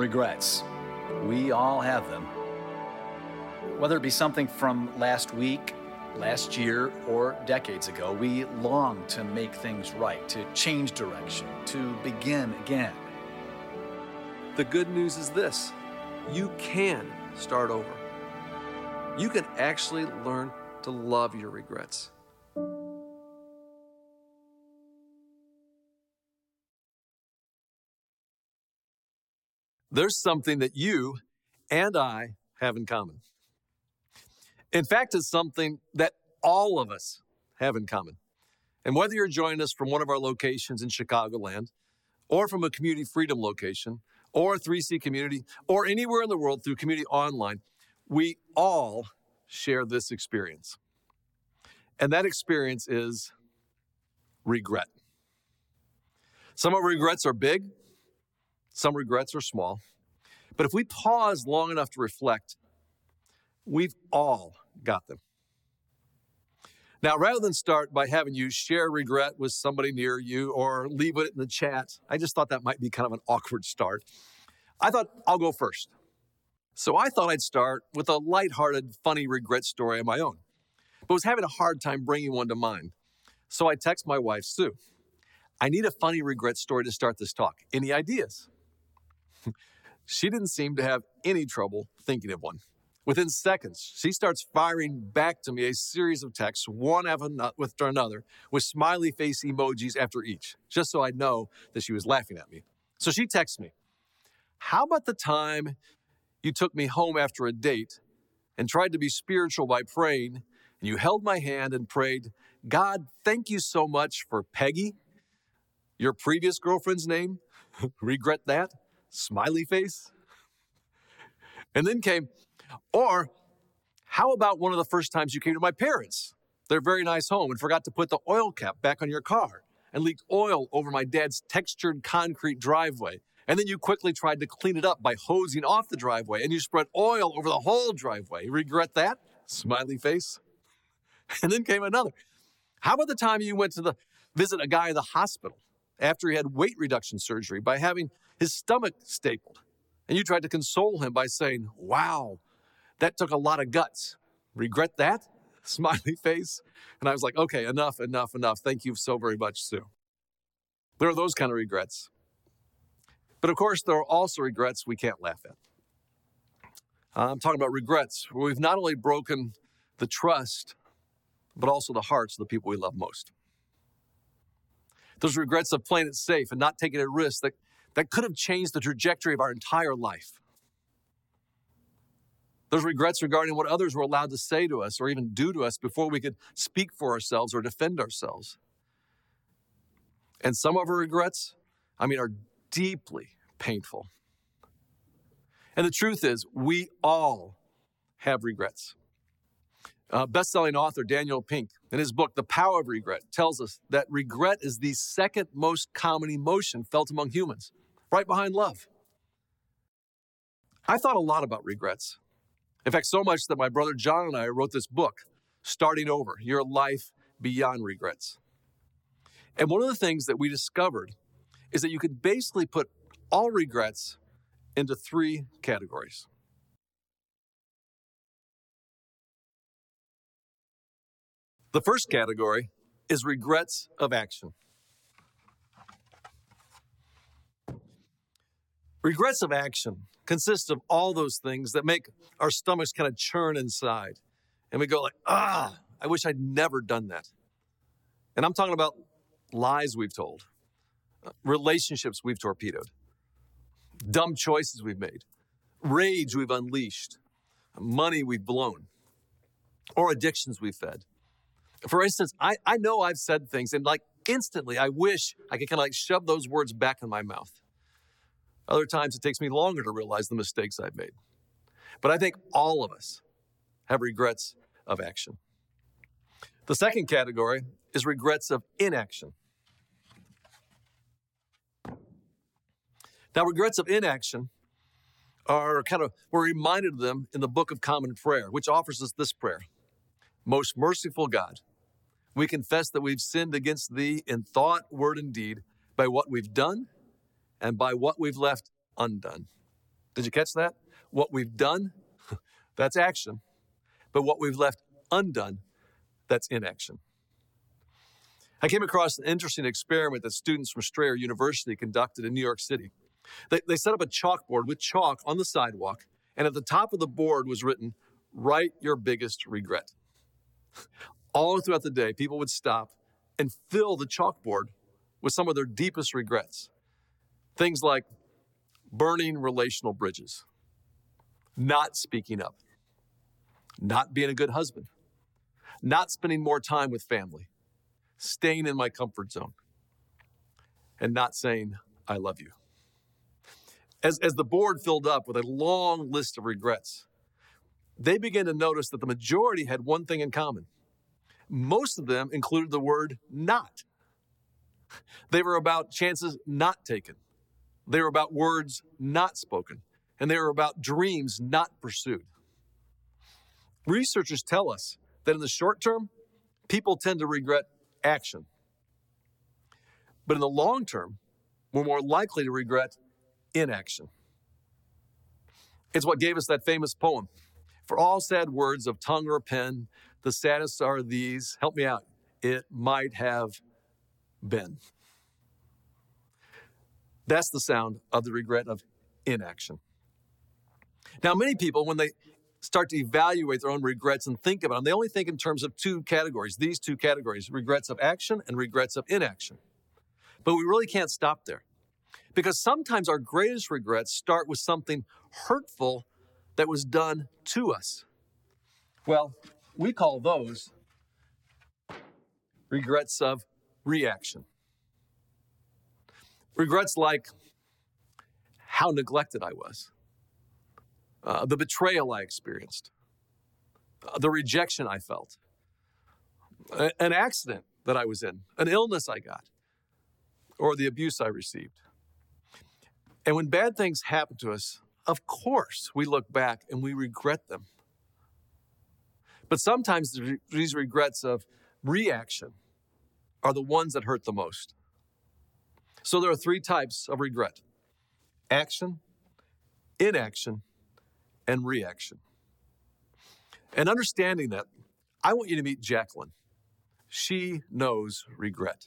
Regrets. We all have them. Whether it be something from last week, last year, or decades ago, we long to make things right, to change direction, to begin again. The good news is this you can start over. You can actually learn to love your regrets. There's something that you and I have in common. In fact, it's something that all of us have in common. And whether you're joining us from one of our locations in Chicagoland, or from a community freedom location, or 3C community, or anywhere in the world through community online, we all share this experience. And that experience is regret. Some of our regrets are big, some regrets are small. But if we pause long enough to reflect, we've all got them. Now, rather than start by having you share regret with somebody near you or leave it in the chat, I just thought that might be kind of an awkward start. I thought I'll go first. So I thought I'd start with a lighthearted, funny regret story of my own, but was having a hard time bringing one to mind. So I text my wife, Sue. I need a funny regret story to start this talk. Any ideas? She didn't seem to have any trouble thinking of one. Within seconds, she starts firing back to me a series of texts, one after another, with smiley face emojis after each, just so I know that she was laughing at me. So she texts me, How about the time you took me home after a date and tried to be spiritual by praying, and you held my hand and prayed, God, thank you so much for Peggy, your previous girlfriend's name? Regret that? Smiley face. And then came, or how about one of the first times you came to my parents, their very nice home, and forgot to put the oil cap back on your car and leaked oil over my dad's textured concrete driveway? And then you quickly tried to clean it up by hosing off the driveway and you spread oil over the whole driveway. Regret that? Smiley face. And then came another. How about the time you went to the visit a guy in the hospital after he had weight reduction surgery by having his stomach stapled? And you tried to console him by saying, Wow, that took a lot of guts. Regret that? Smiley face. And I was like, okay, enough, enough, enough. Thank you so very much, Sue. There are those kind of regrets. But of course, there are also regrets we can't laugh at. I'm talking about regrets where we've not only broken the trust, but also the hearts of the people we love most. Those regrets of playing it safe and not taking a risk that that could have changed the trajectory of our entire life. Those regrets regarding what others were allowed to say to us or even do to us before we could speak for ourselves or defend ourselves. And some of our regrets, I mean, are deeply painful. And the truth is, we all have regrets. Uh, best-selling author Daniel Pink, in his book *The Power of Regret*, tells us that regret is the second most common emotion felt among humans right behind love. I thought a lot about regrets. In fact, so much that my brother Jon and I wrote this book, Starting Over Your Life Beyond Regrets. And one of the things that we discovered is that you can basically put all regrets into three categories. The first category is regrets of action. Regrets of action consist of all those things that make our stomachs kind of churn inside. And we go like, ah, I wish I'd never done that. And I'm talking about lies we've told, relationships we've torpedoed, dumb choices we've made, rage we've unleashed, money we've blown, or addictions we've fed. For instance, I, I know I've said things and like instantly I wish I could kind of like shove those words back in my mouth. Other times it takes me longer to realize the mistakes I've made. But I think all of us have regrets of action. The second category is regrets of inaction. Now, regrets of inaction are kind of, we're reminded of them in the Book of Common Prayer, which offers us this prayer Most merciful God, we confess that we've sinned against thee in thought, word, and deed by what we've done and by what we've left undone. Did you catch that? What we've done, that's action. But what we've left undone, that's inaction. I came across an interesting experiment that students from Strayer University conducted in New York City. They, they set up a chalkboard with chalk on the sidewalk, and at the top of the board was written, Write your biggest regret. All throughout the day, people would stop and fill the chalkboard with some of their deepest regrets. Things like burning relational bridges, not speaking up, not being a good husband, not spending more time with family, staying in my comfort zone, and not saying, I love you. As, as the board filled up with a long list of regrets, they began to notice that the majority had one thing in common. Most of them included the word not. They were about chances not taken. They were about words not spoken. And they were about dreams not pursued. Researchers tell us that in the short term, people tend to regret action. But in the long term, we're more likely to regret inaction. It's what gave us that famous poem. For all sad words of tongue or pen, the saddest are these. Help me out. It might have been. That's the sound of the regret of inaction. Now, many people, when they start to evaluate their own regrets and think about them, they only think in terms of two categories, these two categories regrets of action and regrets of inaction. But we really can't stop there. Because sometimes our greatest regrets start with something hurtful that was done to us. Well, we call those regrets of reaction. Regrets like how neglected I was, uh, the betrayal I experienced, uh, the rejection I felt, a- an accident that I was in, an illness I got, or the abuse I received. And when bad things happen to us, of course, we look back and we regret them. But sometimes these regrets of reaction are the ones that hurt the most. So there are three types of regret action, inaction, and reaction. And understanding that, I want you to meet Jacqueline. She knows regret.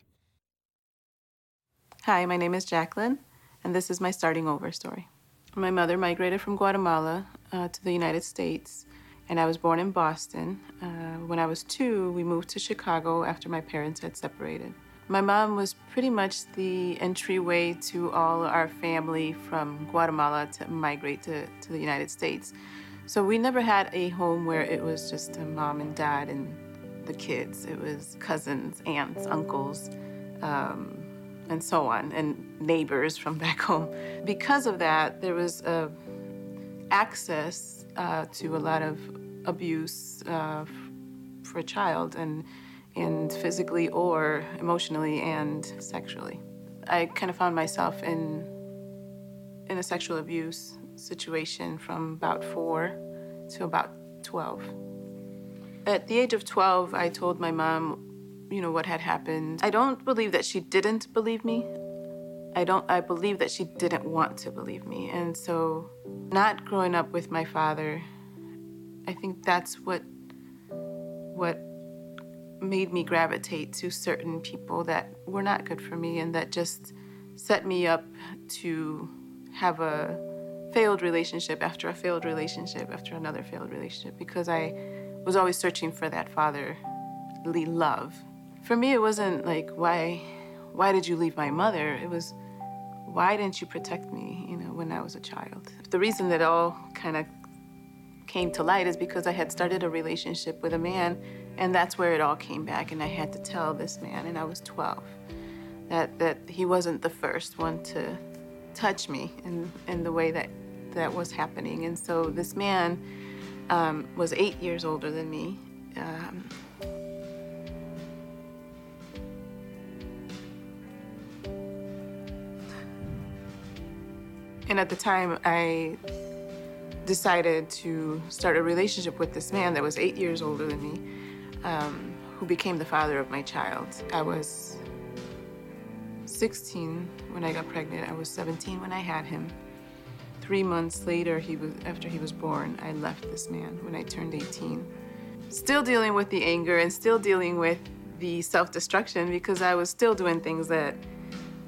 Hi, my name is Jacqueline, and this is my starting over story. My mother migrated from Guatemala uh, to the United States, and I was born in Boston. Uh, when I was two, we moved to Chicago after my parents had separated. My mom was pretty much the entryway to all our family from Guatemala to migrate to, to the United States. So we never had a home where it was just a mom and dad and the kids. It was cousins, aunts, uncles, um, and so on, and neighbors from back home. Because of that, there was access uh, to a lot of abuse uh, for a child, and and physically or emotionally and sexually. I kind of found myself in in a sexual abuse situation from about 4 to about 12. At the age of 12, I told my mom, you know, what had happened. I don't believe that she didn't believe me. I don't I believe that she didn't want to believe me. And so not growing up with my father, I think that's what what made me gravitate to certain people that were not good for me and that just set me up to have a failed relationship after a failed relationship after another failed relationship because I was always searching for that fatherly love. For me, it wasn't like, why, why did you leave my mother? It was, why didn't you protect me, you know, when I was a child? The reason that all kind of came to light is because I had started a relationship with a man, and that's where it all came back. And I had to tell this man, and I was 12, that that he wasn't the first one to touch me in in the way that that was happening. And so this man um, was eight years older than me. Um, and at the time, I decided to start a relationship with this man that was eight years older than me, um, who became the father of my child. I was 16 when I got pregnant. I was 17 when I had him. Three months later, he was, after he was born, I left this man when I turned 18. Still dealing with the anger and still dealing with the self destruction because I was still doing things that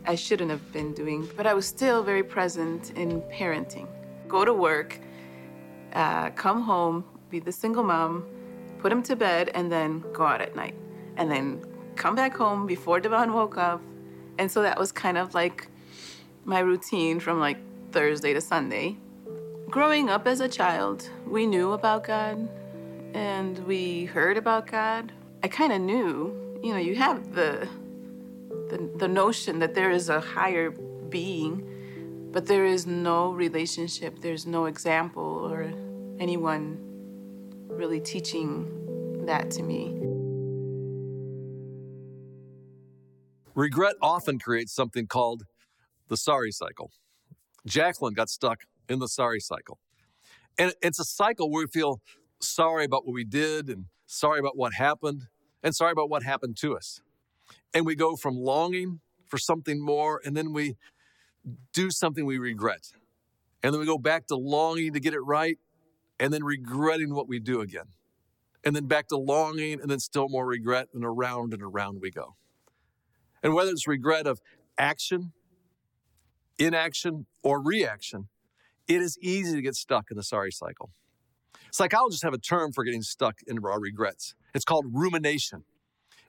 I shouldn't have been doing. But I was still very present in parenting. Go to work, uh, come home, be the single mom, put him to bed, and then go out at night. And then come back home before Devon woke up. And so that was kind of like my routine from like Thursday to Sunday. Growing up as a child, we knew about God and we heard about God. I kind of knew, you know, you have the, the the notion that there is a higher being, but there is no relationship, there's no example or anyone really teaching that to me. Regret often creates something called the sorry cycle. Jacqueline got stuck in the sorry cycle. And it's a cycle where we feel sorry about what we did and sorry about what happened and sorry about what happened to us. And we go from longing for something more and then we do something we regret. And then we go back to longing to get it right and then regretting what we do again. And then back to longing and then still more regret and around and around we go. And whether it's regret of action inaction, or reaction, it is easy to get stuck in the sorry cycle. Psychologists have a term for getting stuck in our regrets. It's called rumination.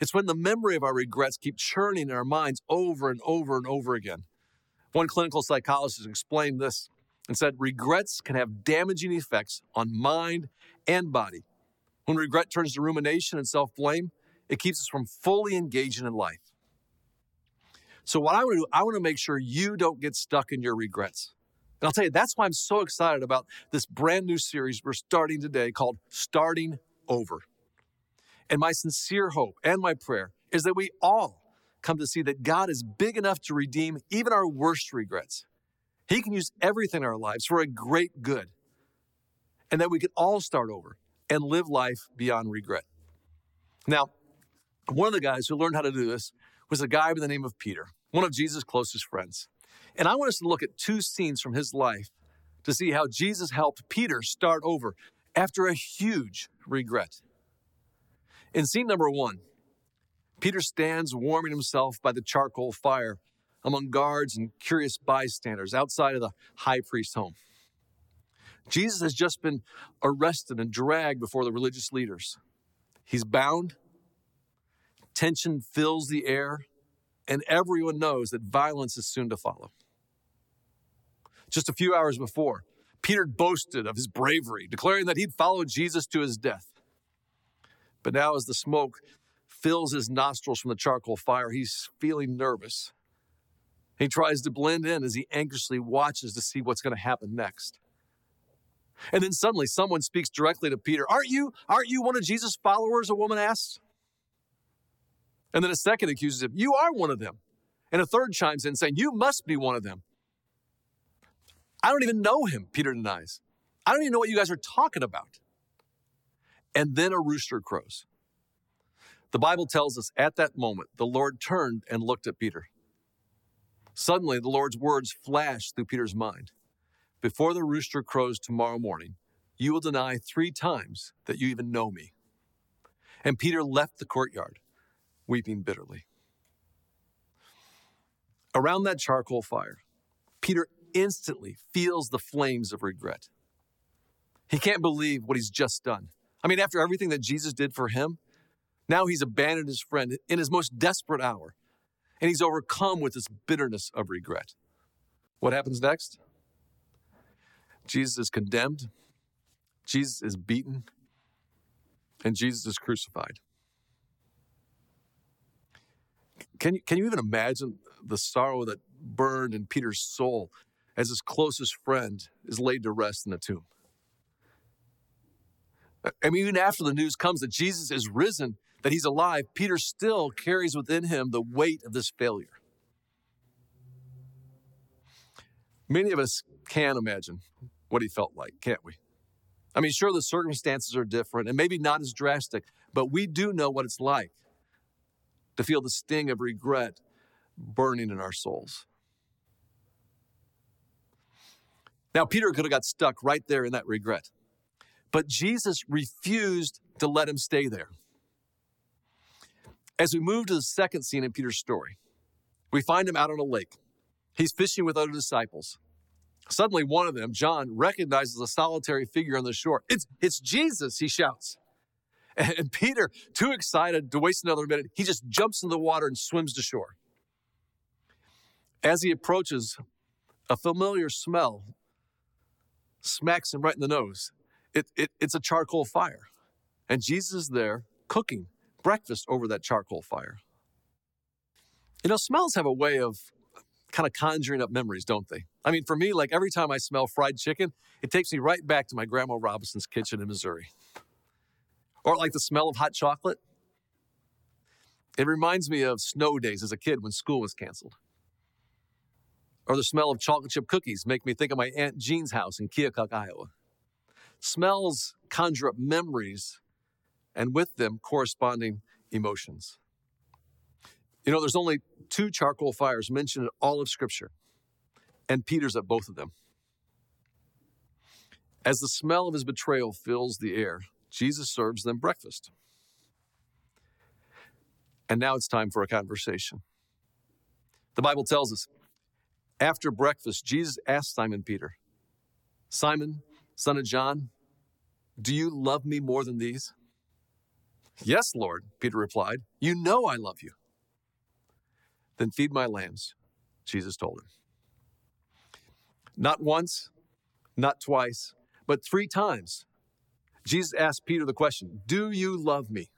It's when the memory of our regrets keep churning in our minds over and over and over again. One clinical psychologist explained this and said regrets can have damaging effects on mind and body. When regret turns to rumination and self blame, it keeps us from fully engaging in life. So, what I want to do, I want to make sure you don't get stuck in your regrets. And I'll tell you, that's why I'm so excited about this brand new series we're starting today called Starting Over. And my sincere hope and my prayer is that we all come to see that God is big enough to redeem even our worst regrets. He can use everything in our lives for a great good. And that we can all start over and live life beyond regret. Now, one of the guys who learned how to do this was a guy by the name of Peter one of Jesus' closest friends. And I want us to look at two scenes from his life to see how Jesus helped Peter start over after a huge regret. In scene number one, Peter stands warming himself by the charcoal fire among guards and curious bystanders outside of the high priest's home. Jesus has just been arrested and dragged before the religious leaders. He's bound, tension fills the air, and everyone knows that violence is soon to follow. Just a few hours before, Peter boasted of his bravery, declaring that he'd follow Jesus to his death. But now, as the smoke fills his nostrils from the charcoal fire, he's feeling nervous. He tries to blend in as he anxiously watches to see what's going to happen next. And then suddenly someone speaks directly to Peter. Aren't you, aren't you one of Jesus' followers? A woman asks. And then a second accuses him, You are one of them. And a third chimes in saying, You must be one of them. I don't even know him, Peter denies. I don't even know what you guys are talking about. And then a rooster crows. The Bible tells us at that moment, the Lord turned and looked at Peter. Suddenly, the Lord's words flashed through Peter's mind Before the rooster crows tomorrow morning, you will deny three times that you even know me. And Peter left the courtyard weeping bitterly. Around that charcoal fire, Peter instantly feels the flames of regret. He can't believe what he's just done. I mean, after everything that Jesus did for him, now he's abandoned his friend in his most desperate hour, and he's overcome with this bitterness of regret. What happens next? Jesus is condemned, Jesus is beaten, and Jesus is crucified. Can you, can you even imagine the sorrow that burned in Peter's soul as his closest friend is laid to rest in the tomb? I mean, even after the news comes that Jesus is risen, that he's alive, Peter still carries within him the weight of this failure. Many of us can imagine what he felt like, can't we? I mean, sure, the circumstances are different and maybe not as drastic, but we do know what it's like to feel the sting of regret burning in our souls. Now, Peter could have got stuck right there in that regret. But Jesus refused to let him stay there. As we move to the second scene in Peter's story, we find him out on a lake. He's fishing with other disciples. Suddenly, one of them, John, recognizes a solitary figure on the shore. It's, it's Jesus, he shouts. And Peter, too excited to waste another minute, he just jumps in the water and swims to shore. As he approaches, a familiar smell smacks him right in the nose. It, it, it's a charcoal fire. And Jesus is there cooking breakfast over that charcoal fire. You know, smells have a way of kind of conjuring up memories, don't they? I mean, for me, like every time I smell fried chicken, it takes me right back to my grandma Robinson's kitchen in Missouri. Or like the smell of hot chocolate. It reminds me of snow days as a kid when school was canceled. Or the smell of chocolate chip cookies make me think of my Aunt Jean's house in Keokuk, Iowa. Smells conjure up memories and with them corresponding emotions. You know, there's only two charcoal fires mentioned in all of Scripture, and Peter's at both of them. As the smell of his betrayal fills the air, Jesus serves them breakfast. And now it's time for a conversation. The Bible tells us after breakfast, Jesus asked Simon Peter, Simon, son of John, do you love me more than these? Yes, Lord, Peter replied. You know I love you. Then feed my lambs, Jesus told him. Not once, not twice, but three times, Jesus asked Peter the question, Do you love me?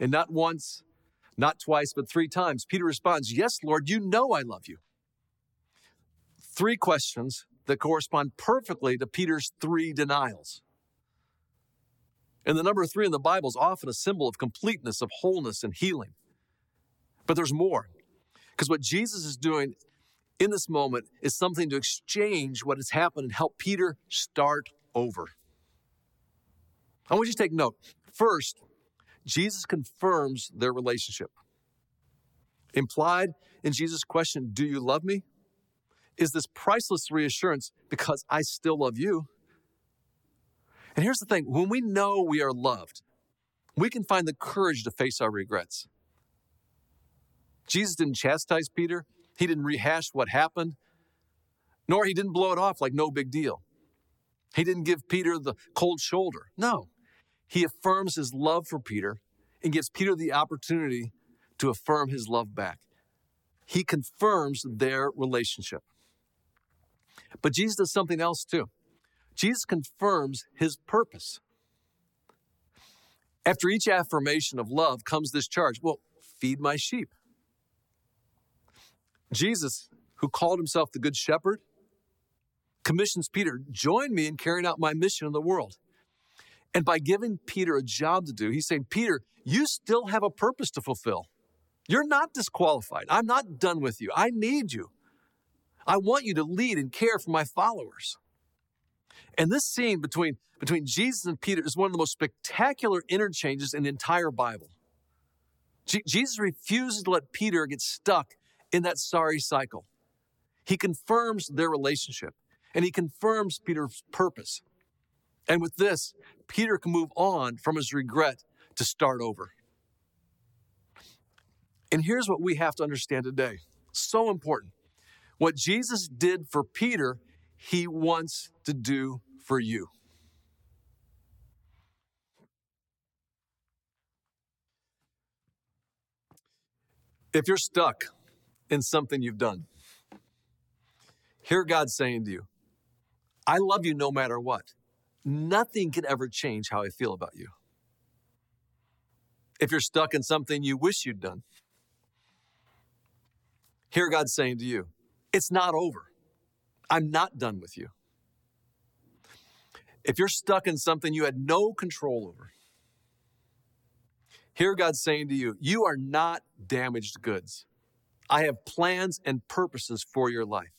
And not once, not twice, but three times, Peter responds, Yes, Lord, you know I love you. Three questions that correspond perfectly to Peter's three denials. And the number three in the Bible is often a symbol of completeness, of wholeness, and healing. But there's more. Because what Jesus is doing in this moment is something to exchange what has happened and help Peter start over. I want you to take note. First, Jesus confirms their relationship. Implied in Jesus' question, Do you love me? Is this priceless reassurance because I still love you. And here's the thing when we know we are loved, we can find the courage to face our regrets. Jesus didn't chastise Peter, he didn't rehash what happened, nor he didn't blow it off like no big deal. He didn't give Peter the cold shoulder. No, he affirms his love for Peter and gives Peter the opportunity to affirm his love back. He confirms their relationship. But Jesus does something else too. Jesus confirms his purpose. After each affirmation of love comes this charge well, feed my sheep. Jesus, who called himself the Good Shepherd, commissions Peter, join me in carrying out my mission in the world. And by giving Peter a job to do, he's saying, Peter, you still have a purpose to fulfill. You're not disqualified. I'm not done with you. I need you. I want you to lead and care for my followers. And this scene between, between Jesus and Peter is one of the most spectacular interchanges in the entire Bible. Jesus refuses to let Peter get stuck in that sorry cycle. He confirms their relationship and he confirms Peter's purpose. And with this, Peter can move on from his regret to start over. And here's what we have to understand today so important. What Jesus did for Peter, he wants to do for you. If you're stuck in something you've done, hear God saying to you, I love you no matter what. Nothing can ever change how I feel about you. If you're stuck in something you wish you'd done, hear God saying to you, it's not over. I'm not done with you. If you're stuck in something you had no control over, hear God saying to you, You are not damaged goods. I have plans and purposes for your life.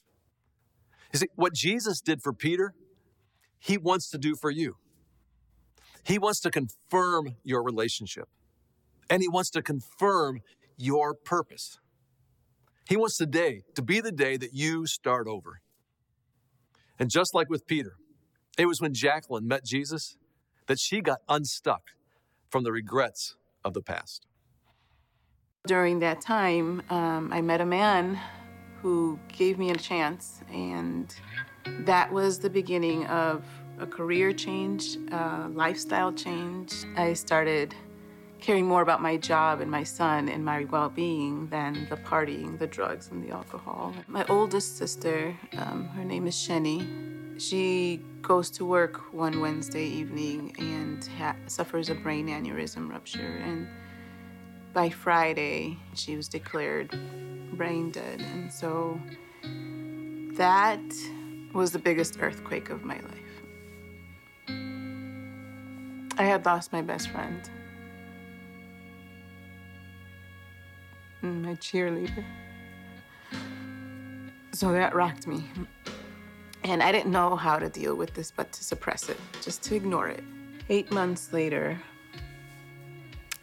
You see, what Jesus did for Peter, he wants to do for you. He wants to confirm your relationship, and he wants to confirm your purpose. He wants today to be the day that you start over. And just like with Peter, it was when Jacqueline met Jesus that she got unstuck from the regrets of the past. During that time, um, I met a man who gave me a chance, and that was the beginning of a career change, a lifestyle change. I started caring more about my job and my son and my well being than the partying, the drugs, and the alcohol. My oldest sister, um, her name is Shenny, she goes to work one Wednesday evening and ha- suffers a brain aneurysm rupture. And by Friday, she was declared brain dead. And so that was the biggest earthquake of my life. I had lost my best friend, my cheerleader. So that rocked me. And I didn't know how to deal with this but to suppress it, just to ignore it. Eight months later,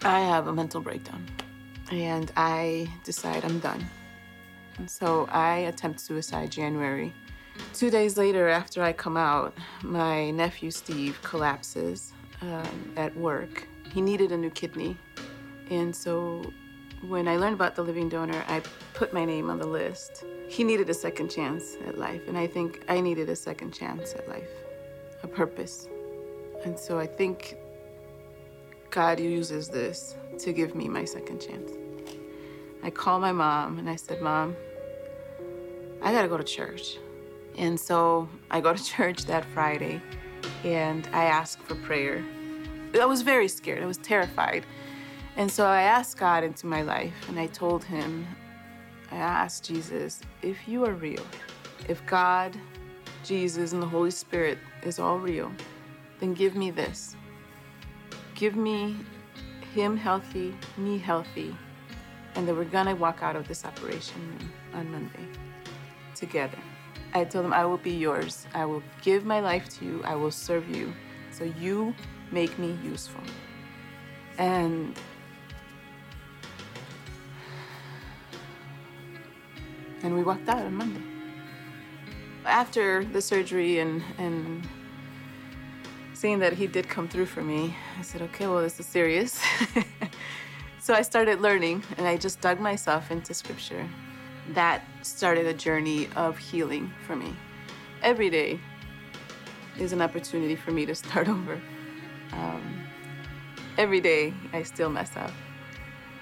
I have a mental breakdown and I decide I'm done. And so I attempt suicide January. Two days later, after I come out, my nephew Steve collapses um, at work. He needed a new kidney. And so when I learned about the living donor, I put my name on the list. He needed a second chance at life, and I think I needed a second chance at life, a purpose. And so I think God uses this to give me my second chance. I called my mom and I said, Mom, I gotta go to church. And so I go to church that Friday and I asked for prayer. I was very scared, I was terrified. And so I asked God into my life and I told him, I asked Jesus, if you are real, if God, Jesus, and the Holy Spirit is all real, then give me this. Give me him healthy, me healthy, and that we're gonna walk out of this operation room on Monday together. I told him, I will be yours. I will give my life to you. I will serve you. So you make me useful. And and we walked out on Monday. After the surgery and, and seeing that he did come through for me, I said, okay, well, this is serious. so I started learning and I just dug myself into scripture. That started a journey of healing for me. Every day is an opportunity for me to start over. Um, every day I still mess up.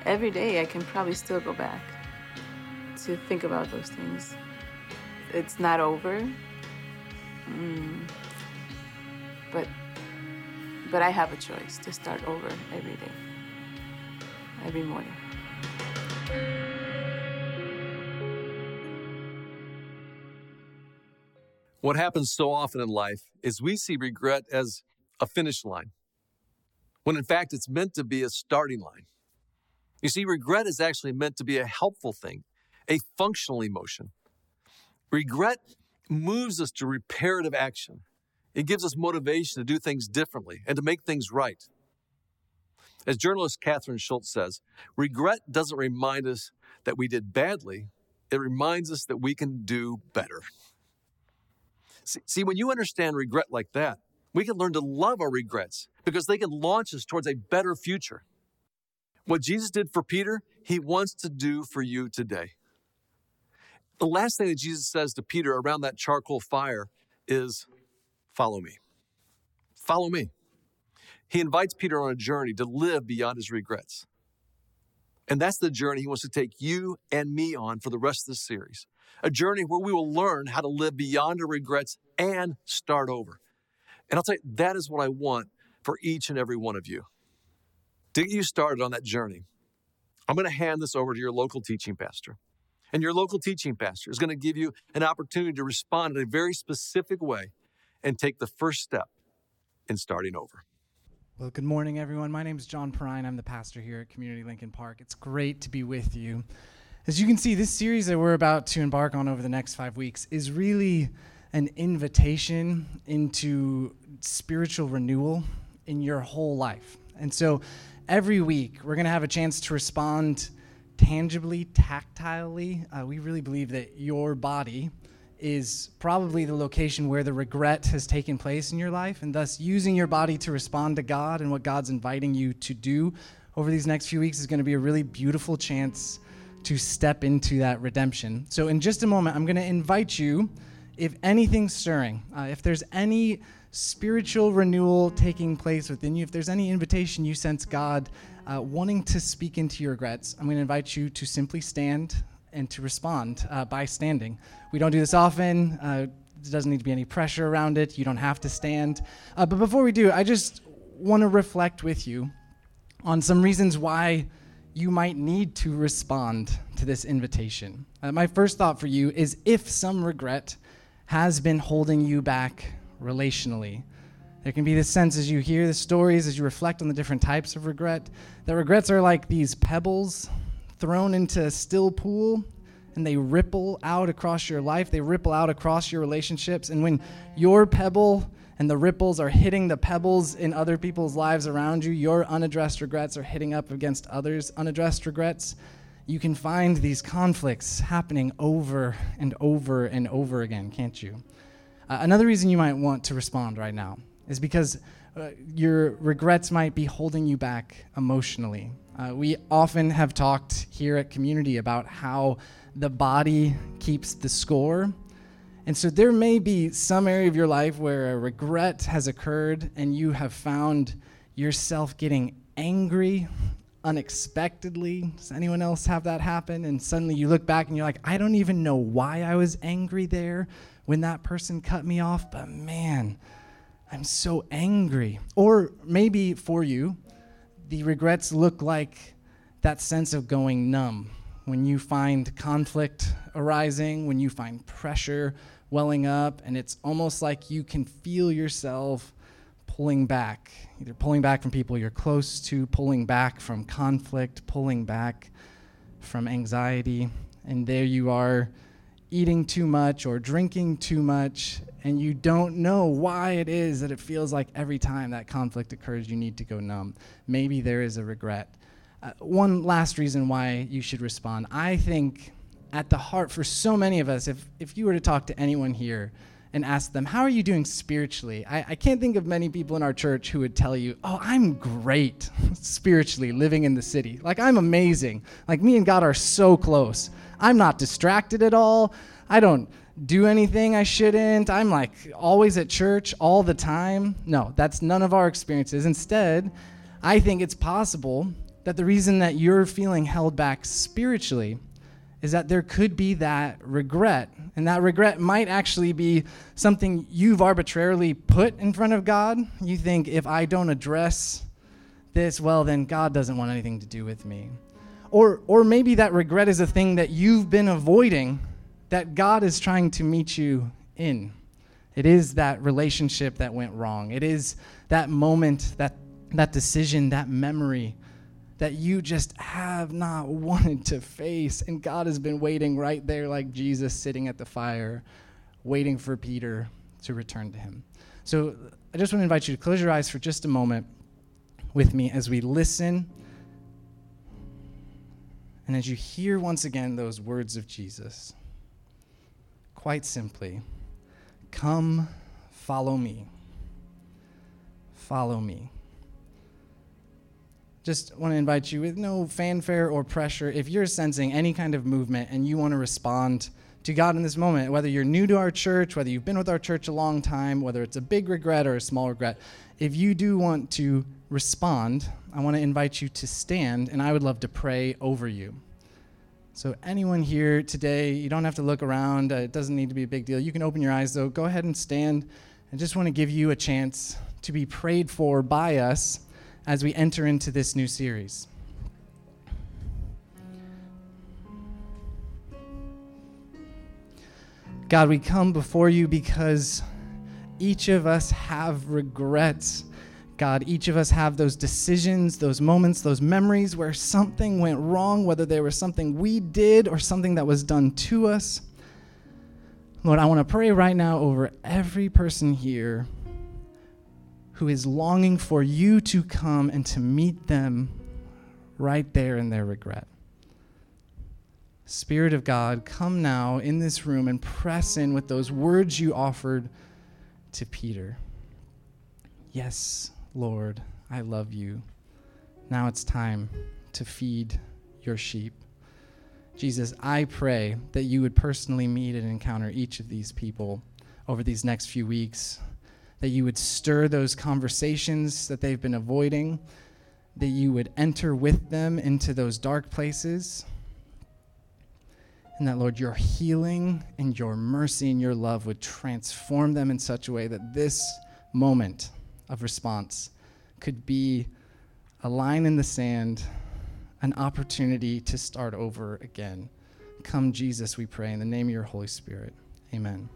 Every day I can probably still go back to think about those things. It's not over. Mm. But but I have a choice to start over every day. Every morning. What happens so often in life is we see regret as a finish line, when in fact it's meant to be a starting line. You see, regret is actually meant to be a helpful thing a functional emotion. Regret moves us to reparative action. It gives us motivation to do things differently and to make things right. As journalist Kathryn Schulz says, regret doesn't remind us that we did badly, it reminds us that we can do better. See, see, when you understand regret like that, we can learn to love our regrets because they can launch us towards a better future. What Jesus did for Peter, he wants to do for you today. The last thing that Jesus says to Peter around that charcoal fire is, Follow me. Follow me. He invites Peter on a journey to live beyond his regrets. And that's the journey he wants to take you and me on for the rest of this series. A journey where we will learn how to live beyond our regrets and start over. And I'll tell you, that is what I want for each and every one of you. To get you started on that journey, I'm going to hand this over to your local teaching pastor. And your local teaching pastor is going to give you an opportunity to respond in a very specific way and take the first step in starting over. Well, good morning, everyone. My name is John Perrine. I'm the pastor here at Community Lincoln Park. It's great to be with you. As you can see, this series that we're about to embark on over the next five weeks is really an invitation into spiritual renewal in your whole life. And so every week, we're going to have a chance to respond tangibly, tactilely. Uh, we really believe that your body is probably the location where the regret has taken place in your life, and thus using your body to respond to God and what God's inviting you to do over these next few weeks is going to be a really beautiful chance to step into that redemption. So, in just a moment, I'm going to invite you, if anything's stirring, uh, if there's any spiritual renewal taking place within you, if there's any invitation you sense God uh, wanting to speak into your regrets, I'm going to invite you to simply stand and to respond uh, by standing. We don't do this often. Uh, there doesn't need to be any pressure around it. You don't have to stand. Uh, but before we do, I just want to reflect with you on some reasons why you might need to respond to this invitation. Uh, my first thought for you is if some regret has been holding you back relationally. There can be this sense as you hear the stories, as you reflect on the different types of regret, that regrets are like these pebbles thrown into a still pool and they ripple out across your life, they ripple out across your relationships. And when your pebble and the ripples are hitting the pebbles in other people's lives around you, your unaddressed regrets are hitting up against others' unaddressed regrets. You can find these conflicts happening over and over and over again, can't you? Uh, another reason you might want to respond right now is because uh, your regrets might be holding you back emotionally. Uh, we often have talked here at Community about how the body keeps the score. And so there may be some area of your life where a regret has occurred and you have found yourself getting angry unexpectedly. Does anyone else have that happen? And suddenly you look back and you're like, I don't even know why I was angry there when that person cut me off, but man, I'm so angry. Or maybe for you, the regrets look like that sense of going numb when you find conflict arising, when you find pressure welling up, and it's almost like you can feel yourself pulling back, either pulling back from people you're close to, pulling back from conflict, pulling back from anxiety, and there you are eating too much or drinking too much, and you don't know why it is that it feels like every time that conflict occurs, you need to go numb. Maybe there is a regret. Uh, one last reason why you should respond. I think at the heart for so many of us, if, if you were to talk to anyone here and ask them, How are you doing spiritually? I, I can't think of many people in our church who would tell you, Oh, I'm great spiritually living in the city. Like, I'm amazing. Like, me and God are so close. I'm not distracted at all. I don't do anything I shouldn't. I'm like always at church all the time. No, that's none of our experiences. Instead, I think it's possible that the reason that you're feeling held back spiritually is that there could be that regret. And that regret might actually be something you've arbitrarily put in front of God. You think, if I don't address this, well, then God doesn't want anything to do with me. Or, or maybe that regret is a thing that you've been avoiding that God is trying to meet you in. It is that relationship that went wrong. It is that moment, that, that decision, that memory that you just have not wanted to face. And God has been waiting right there, like Jesus sitting at the fire, waiting for Peter to return to him. So I just want to invite you to close your eyes for just a moment with me as we listen and as you hear once again those words of Jesus, quite simply, come follow me. Follow me. Just want to invite you with no fanfare or pressure. If you're sensing any kind of movement and you want to respond to God in this moment, whether you're new to our church, whether you've been with our church a long time, whether it's a big regret or a small regret, if you do want to respond, I want to invite you to stand, and I would love to pray over you. So, anyone here today, you don't have to look around. Uh, it doesn't need to be a big deal. You can open your eyes, though. Go ahead and stand. I just want to give you a chance to be prayed for by us as we enter into this new series. God, we come before you because each of us have regrets God, each of us have those decisions, those moments, those memories where something went wrong, whether there was something we did or something that was done to us. Lord, I want to pray right now over every person here who is longing for you to come and to meet them right there in their regret. Spirit of God, come now in this room and press in with those words you offered to Peter. Yes, Lord, I love you. Now it's time to feed your sheep. Jesus, I pray that you would personally meet and encounter each of these people over these next few weeks, that you would stir those conversations that they've been avoiding, that you would enter with them into those dark places, and that, Lord, your healing and your mercy and your love would transform them in such a way that this moment of response could be a line in the sand an opportunity to start over again. Come, Jesus, we pray, in the name of your Holy Spirit. Amen.